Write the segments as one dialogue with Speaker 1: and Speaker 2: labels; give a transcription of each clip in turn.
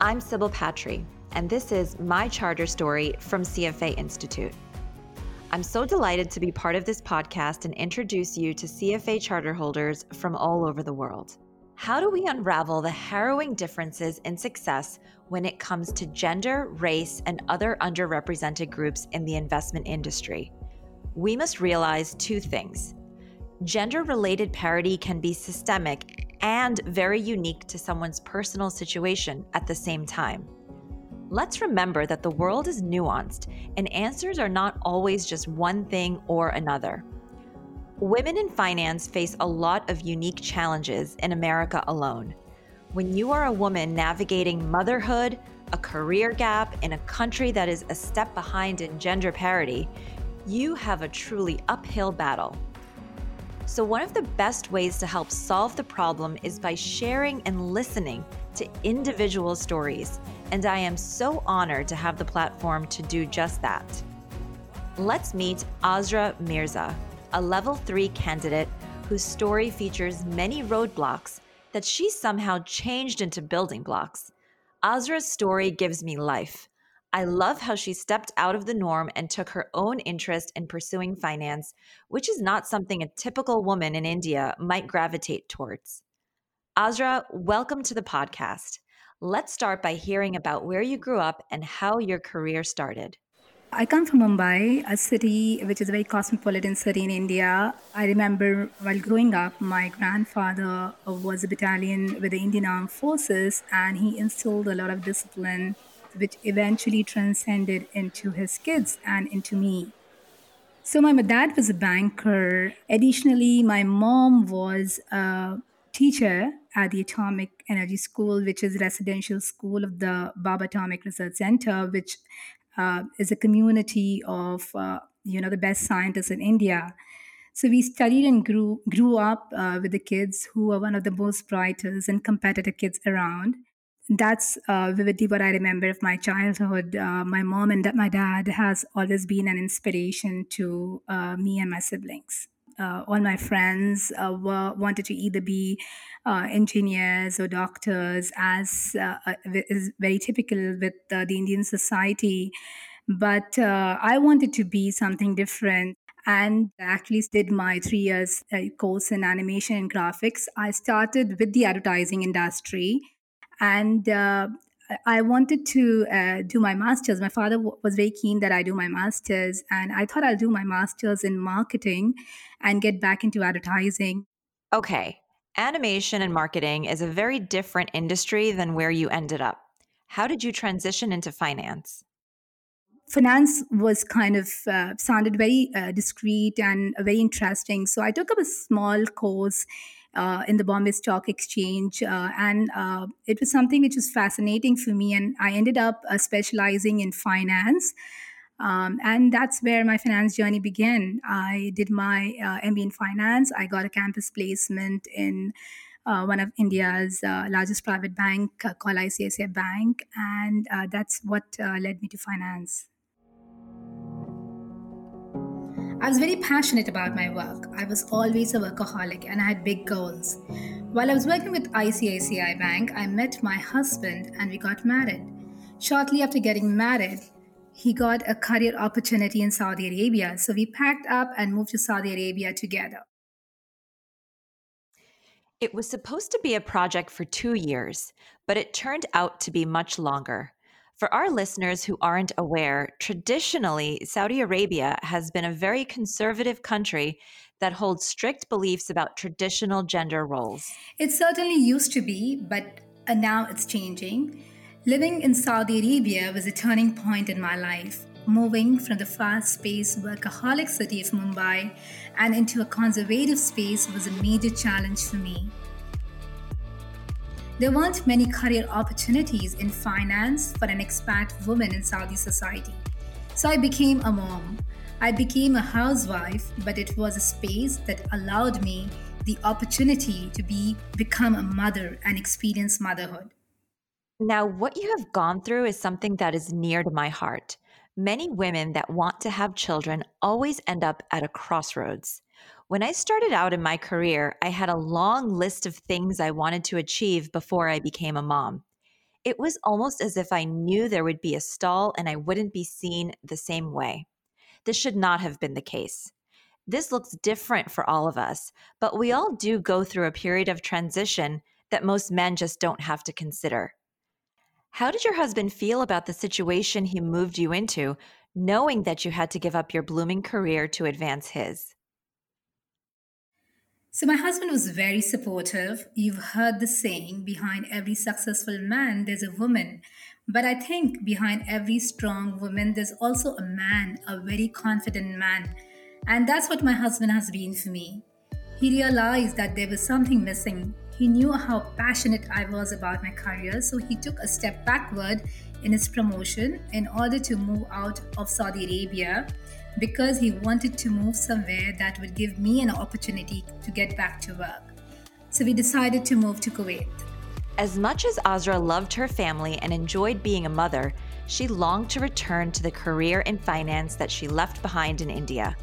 Speaker 1: I'm Sybil Patry, and this is my charter story from CFA Institute. I'm so delighted to be part of this podcast and introduce you to CFA charter holders from all over the world. How do we unravel the harrowing differences in success when it comes to gender, race, and other underrepresented groups in the investment industry? We must realize two things. Gender related parity can be systemic and very unique to someone's personal situation at the same time. Let's remember that the world is nuanced and answers are not always just one thing or another. Women in finance face a lot of unique challenges in America alone. When you are a woman navigating motherhood, a career gap in a country that is a step behind in gender parity, you have a truly uphill battle. So, one of the best ways to help solve the problem is by sharing and listening to individual stories. And I am so honored to have the platform to do just that. Let's meet Azra Mirza, a level three candidate whose story features many roadblocks that she somehow changed into building blocks. Azra's story gives me life. I love how she stepped out of the norm and took her own interest in pursuing finance, which is not something a typical woman in India might gravitate towards. Azra, welcome to the podcast. Let's start by hearing about where you grew up and how your career started.
Speaker 2: I come from Mumbai, a city which is a very cosmopolitan city in India. I remember while growing up, my grandfather was a battalion with the Indian Armed Forces and he instilled a lot of discipline which eventually transcended into his kids and into me. So, my dad was a banker. Additionally, my mom was a teacher at the Atomic Energy School, which is residential school of the Bhabha Atomic Research Center, which uh, is a community of uh, you know the best scientists in India. So we studied and grew grew up uh, with the kids who are one of the most brightest and competitive kids around that's uh, vividly what I remember of my childhood. Uh, my mom and my dad has always been an inspiration to uh, me and my siblings. Uh, all my friends uh, were wanted to either be uh, engineers or doctors, as is very typical with the Indian society. But I wanted to be something different and actually did my three years course in animation and graphics. I started with the advertising industry and uh, I wanted to uh, do my master's. My father w- was very keen that I do my master's, and I thought I'll do my master's in marketing and get back into advertising.
Speaker 1: Okay, animation and marketing is a very different industry than where you ended up. How did you transition into finance?
Speaker 2: Finance was kind of uh, sounded very uh, discreet and very interesting. So I took up a small course uh, in the Bombay Stock Exchange. Uh, and uh, it was something which was fascinating for me. And I ended up uh, specializing in finance. Um, and that's where my finance journey began. I did my uh, MBA in finance. I got a campus placement in uh, one of India's largest private bank called ICICI Bank. And that's what led me to finance. I was very passionate about my work. I was always a workaholic and I had big goals. While I was working with ICICI Bank, I met my husband and we got married. Shortly after getting married, he got a career opportunity in Saudi Arabia. So we packed up and moved to Saudi Arabia together.
Speaker 1: It was supposed to be a project for two years, but it turned out to be much longer. For our listeners who aren't aware, traditionally, Saudi Arabia has been a very conservative country that holds strict beliefs about traditional gender roles.
Speaker 2: It certainly used to be, but uh, now it's changing. Living in Saudi Arabia was a turning point in my life. Moving from the fast paced workaholic city of Mumbai and into a conservative space was a major challenge for me. There weren't many career opportunities in finance for an expat woman in Saudi society. So I became a mom. I became a housewife, but it was a space that allowed me the opportunity to be become a mother and experience motherhood.
Speaker 1: Now, what you have gone through is something that is near to my heart. Many women that want to have children always end up at a crossroads. When I started out in my career, I had a long list of things I wanted to achieve before I became a mom. It was almost as if I knew there would be a stall and I wouldn't be seen the same way. This should not have been the case. This looks different for all of us, but we all do go through a period of transition that most men just don't have to consider. How did your husband feel about the situation he moved you into, knowing that you had to give up your blooming career to advance his?
Speaker 2: So, my husband was very supportive. You've heard the saying behind every successful man, there's a woman. But I think behind every strong woman, there's also a man, a very confident man. And that's what my husband has been for me. He realized that there was something missing. He knew how passionate I was about my career, so he took a step backward in his promotion in order to move out of Saudi Arabia because he wanted to move somewhere that would give me an opportunity to get back to work. So we decided to move to Kuwait.
Speaker 1: As much as Azra loved her family and enjoyed being a mother, she longed to return to the career in finance that she left behind in India.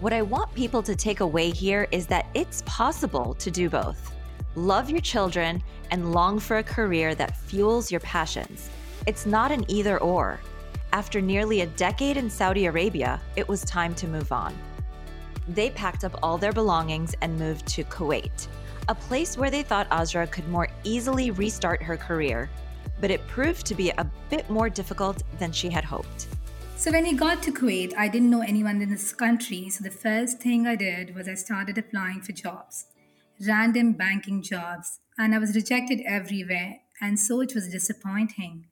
Speaker 1: What I want people to take away here is that it's possible to do both love your children, and long for a career that fuels your passions. It's not an either or. After nearly a decade in Saudi Arabia, it was time to move on. They packed up all their belongings and moved to Kuwait, a place where they thought Azra could more easily restart her career, but it proved to be a bit more difficult than she had hoped.
Speaker 2: So, when we got to Kuwait, I didn't know anyone in this country, so the first thing I did was I started applying for jobs random banking jobs, and I was rejected everywhere, and so it was disappointing.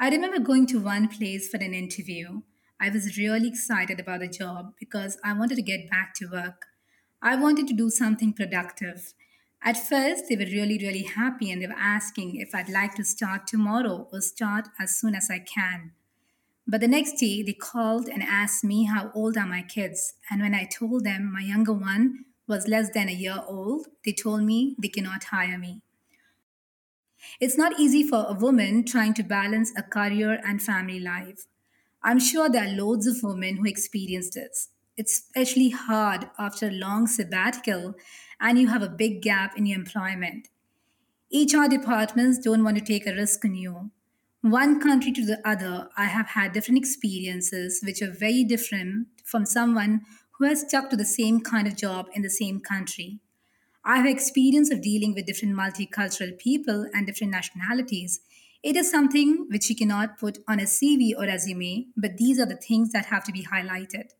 Speaker 2: I remember going to one place for an interview. I was really excited about the job because I wanted to get back to work. I wanted to do something productive. At first, they were really, really happy and they were asking if I'd like to start tomorrow or start as soon as I can. But the next day, they called and asked me how old are my kids. And when I told them my younger one was less than a year old, they told me they cannot hire me. It's not easy for a woman trying to balance a career and family life. I'm sure there are loads of women who experience this. It's especially hard after a long sabbatical and you have a big gap in your employment. HR departments don't want to take a risk on you. One country to the other, I have had different experiences which are very different from someone who has stuck to the same kind of job in the same country. I have experience of dealing with different multicultural people and different nationalities. It is something which you cannot put on a CV or resume, but these are the things that have to be highlighted.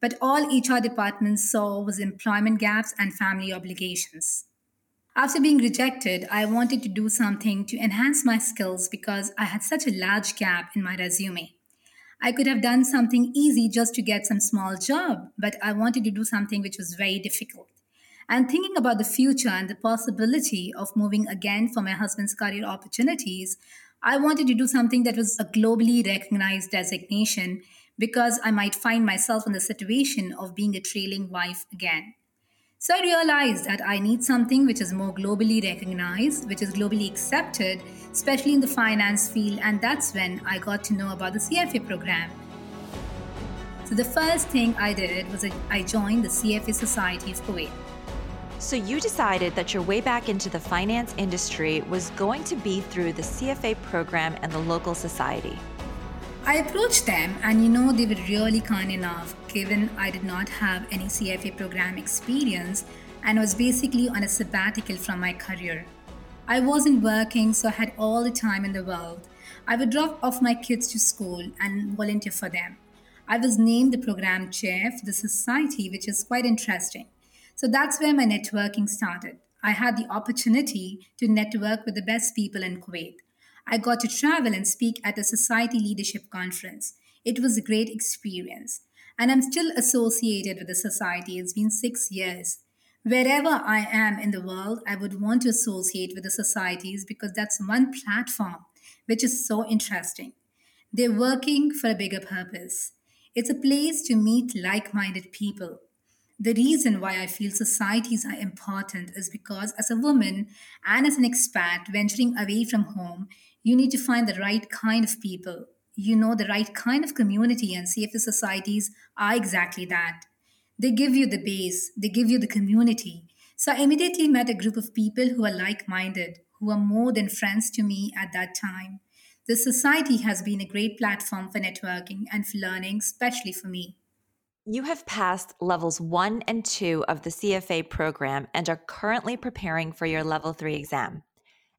Speaker 2: But all HR departments saw was employment gaps and family obligations. After being rejected, I wanted to do something to enhance my skills because I had such a large gap in my resume. I could have done something easy just to get some small job, but I wanted to do something which was very difficult. And thinking about the future and the possibility of moving again for my husband's career opportunities, I wanted to do something that was a globally recognized designation because I might find myself in the situation of being a trailing wife again. So I realized that I need something which is more globally recognized, which is globally accepted, especially in the finance field, and that's when I got to know about the CFA program. So the first thing I did was I joined the CFA Society of Kuwait.
Speaker 1: So you decided that your way back into the finance industry was going to be through the CFA program and the local society.
Speaker 2: I approached them, and you know, they were really kind enough, given I did not have any CFA program experience and was basically on a sabbatical from my career. I wasn't working, so I had all the time in the world. I would drop off my kids to school and volunteer for them. I was named the program chair for the society, which is quite interesting. So that's where my networking started. I had the opportunity to network with the best people in Kuwait. I got to travel and speak at a society leadership conference. It was a great experience. And I'm still associated with the society. It's been six years. Wherever I am in the world, I would want to associate with the societies because that's one platform which is so interesting. They're working for a bigger purpose. It's a place to meet like minded people. The reason why I feel societies are important is because, as a woman and as an expat venturing away from home, you need to find the right kind of people. You know, the right kind of community, and see if the societies are exactly that. They give you the base, they give you the community. So I immediately met a group of people who are like minded, who are more than friends to me at that time. The society has been a great platform for networking and for learning, especially for me.
Speaker 1: You have passed levels one and two of the CFA program and are currently preparing for your level three exam.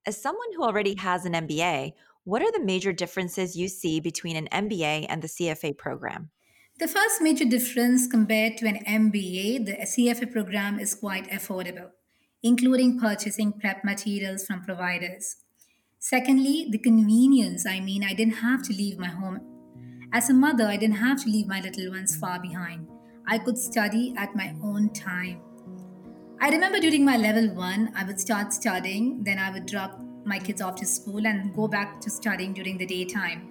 Speaker 1: As someone who already has an MBA, what are the major differences you see between an MBA and the CFA program?
Speaker 2: The first major difference compared to an MBA, the CFA program is quite affordable, including purchasing prep materials from providers. Secondly, the convenience. I mean, I didn't have to leave my home. As a mother, I didn't have to leave my little ones far behind. I could study at my own time. I remember during my level one, I would start studying, then I would drop my kids off to school and go back to studying during the daytime.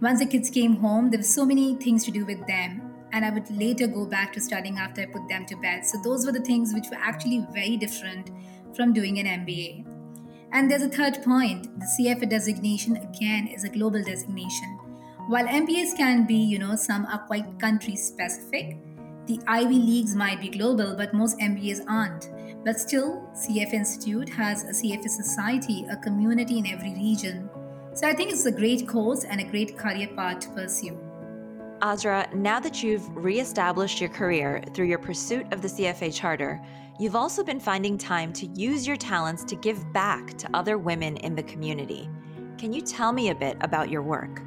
Speaker 2: Once the kids came home, there were so many things to do with them, and I would later go back to studying after I put them to bed. So, those were the things which were actually very different from doing an MBA. And there's a third point the CFA designation, again, is a global designation. While MBAs can be, you know, some are quite country specific, the Ivy Leagues might be global, but most MBAs aren't. But still, CF Institute has a CFA society, a community in every region so I think it's a great course and a great career path to pursue.
Speaker 1: Azra, now that you've reestablished your career through your pursuit of the CFA charter, you've also been finding time to use your talents to give back to other women in the community. Can you tell me a bit about your work?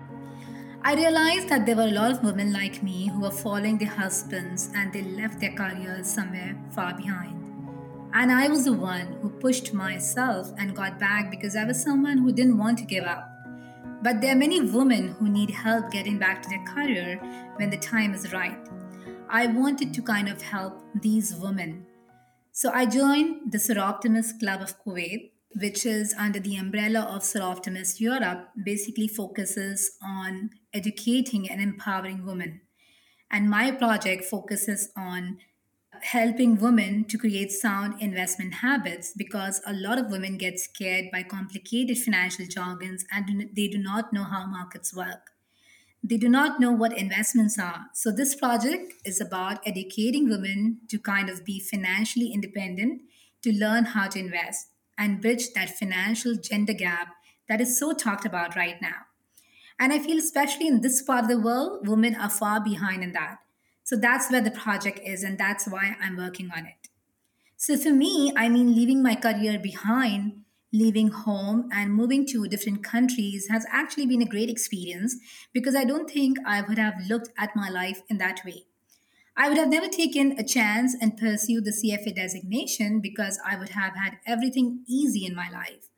Speaker 2: I realized that there were a lot of women like me who were following their husbands and they left their careers somewhere far behind. And I was the one who pushed myself and got back because I was someone who didn't want to give up. But there are many women who need help getting back to their career when the time is right. I wanted to kind of help these women. So I joined the Soroptimist Club of Kuwait, which is under the umbrella of Soroptimist Europe, basically focuses on educating and empowering women. And my project focuses on helping women to create sound investment habits because a lot of women get scared by complicated financial jargons and they do not know how markets work. They do not know what investments are. So, this project is about educating women to kind of be financially independent, to learn how to invest and bridge that financial gender gap that is so talked about right now. And I feel, especially in this part of the world, women are far behind in that. So that's where the project is, and that's why I'm working on it. So for me, I mean, leaving my career behind, leaving home, and moving to different countries has actually been a great experience because I don't think I would have looked at my life in that way. I would have never taken a chance and pursued the CFA designation because I would have had everything easy in my life.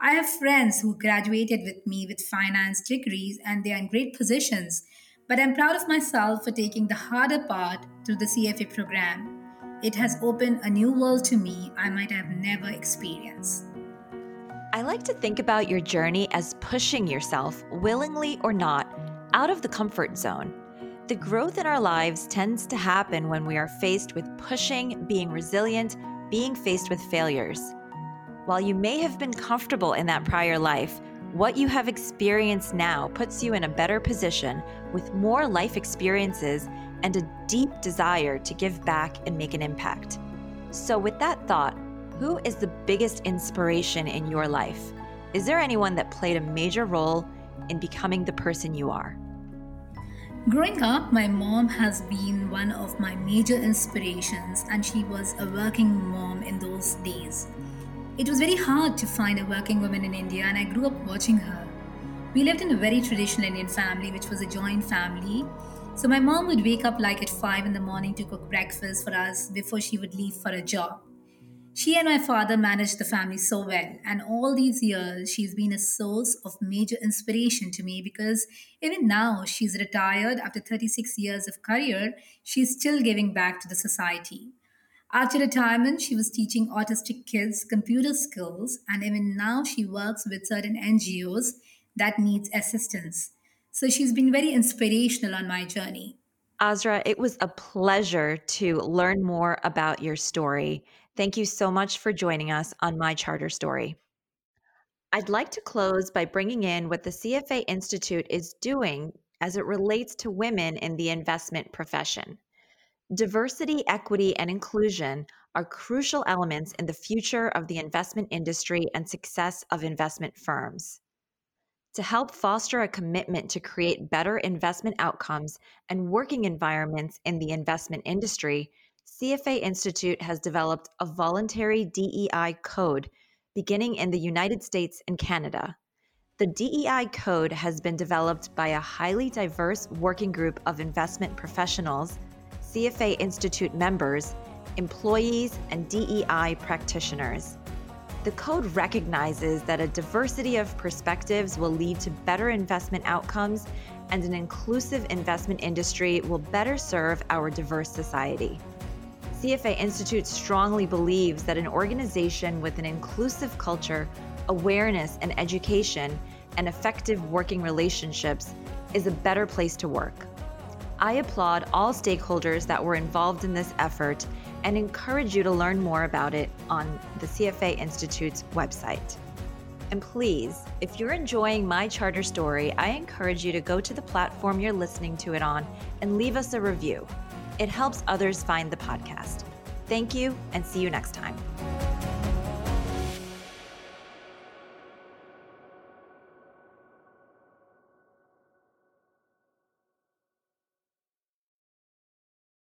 Speaker 2: I have friends who graduated with me with finance degrees and they are in great positions but I'm proud of myself for taking the harder part through the CFA program. It has opened a new world to me I might have never experienced.
Speaker 1: I like to think about your journey as pushing yourself, willingly or not, out of the comfort zone. The growth in our lives tends to happen when we are faced with pushing, being resilient, being faced with failures. While you may have been comfortable in that prior life, what you have experienced now puts you in a better position with more life experiences and a deep desire to give back and make an impact. So, with that thought, who is the biggest inspiration in your life? Is there anyone that played a major role in becoming the person you are?
Speaker 2: Growing up, my mom has been one of my major inspirations, and she was a working mom in those days. It was very hard to find a working woman in India, and I grew up watching her. We lived in a very traditional Indian family, which was a joint family. So my mom would wake up like at 5 in the morning to cook breakfast for us before she would leave for a job. She and my father managed the family so well, and all these years she's been a source of major inspiration to me because even now she's retired after 36 years of career, she's still giving back to the society. After retirement, she was teaching autistic kids computer skills, and even now she works with certain NGOs that needs assistance. So she's been very inspirational on my journey.
Speaker 1: Azra, it was a pleasure to learn more about your story. Thank you so much for joining us on My Charter Story. I'd like to close by bringing in what the CFA Institute is doing as it relates to women in the investment profession. Diversity, equity, and inclusion are crucial elements in the future of the investment industry and success of investment firms. To help foster a commitment to create better investment outcomes and working environments in the investment industry, CFA Institute has developed a voluntary DEI code beginning in the United States and Canada. The DEI code has been developed by a highly diverse working group of investment professionals CFA Institute members, employees, and DEI practitioners. The code recognizes that a diversity of perspectives will lead to better investment outcomes, and an inclusive investment industry will better serve our diverse society. CFA Institute strongly believes that an organization with an inclusive culture, awareness and education, and effective working relationships is a better place to work. I applaud all stakeholders that were involved in this effort and encourage you to learn more about it on the CFA Institute's website. And please, if you're enjoying my charter story, I encourage you to go to the platform you're listening to it on and leave us a review. It helps others find the podcast. Thank you and see you next time.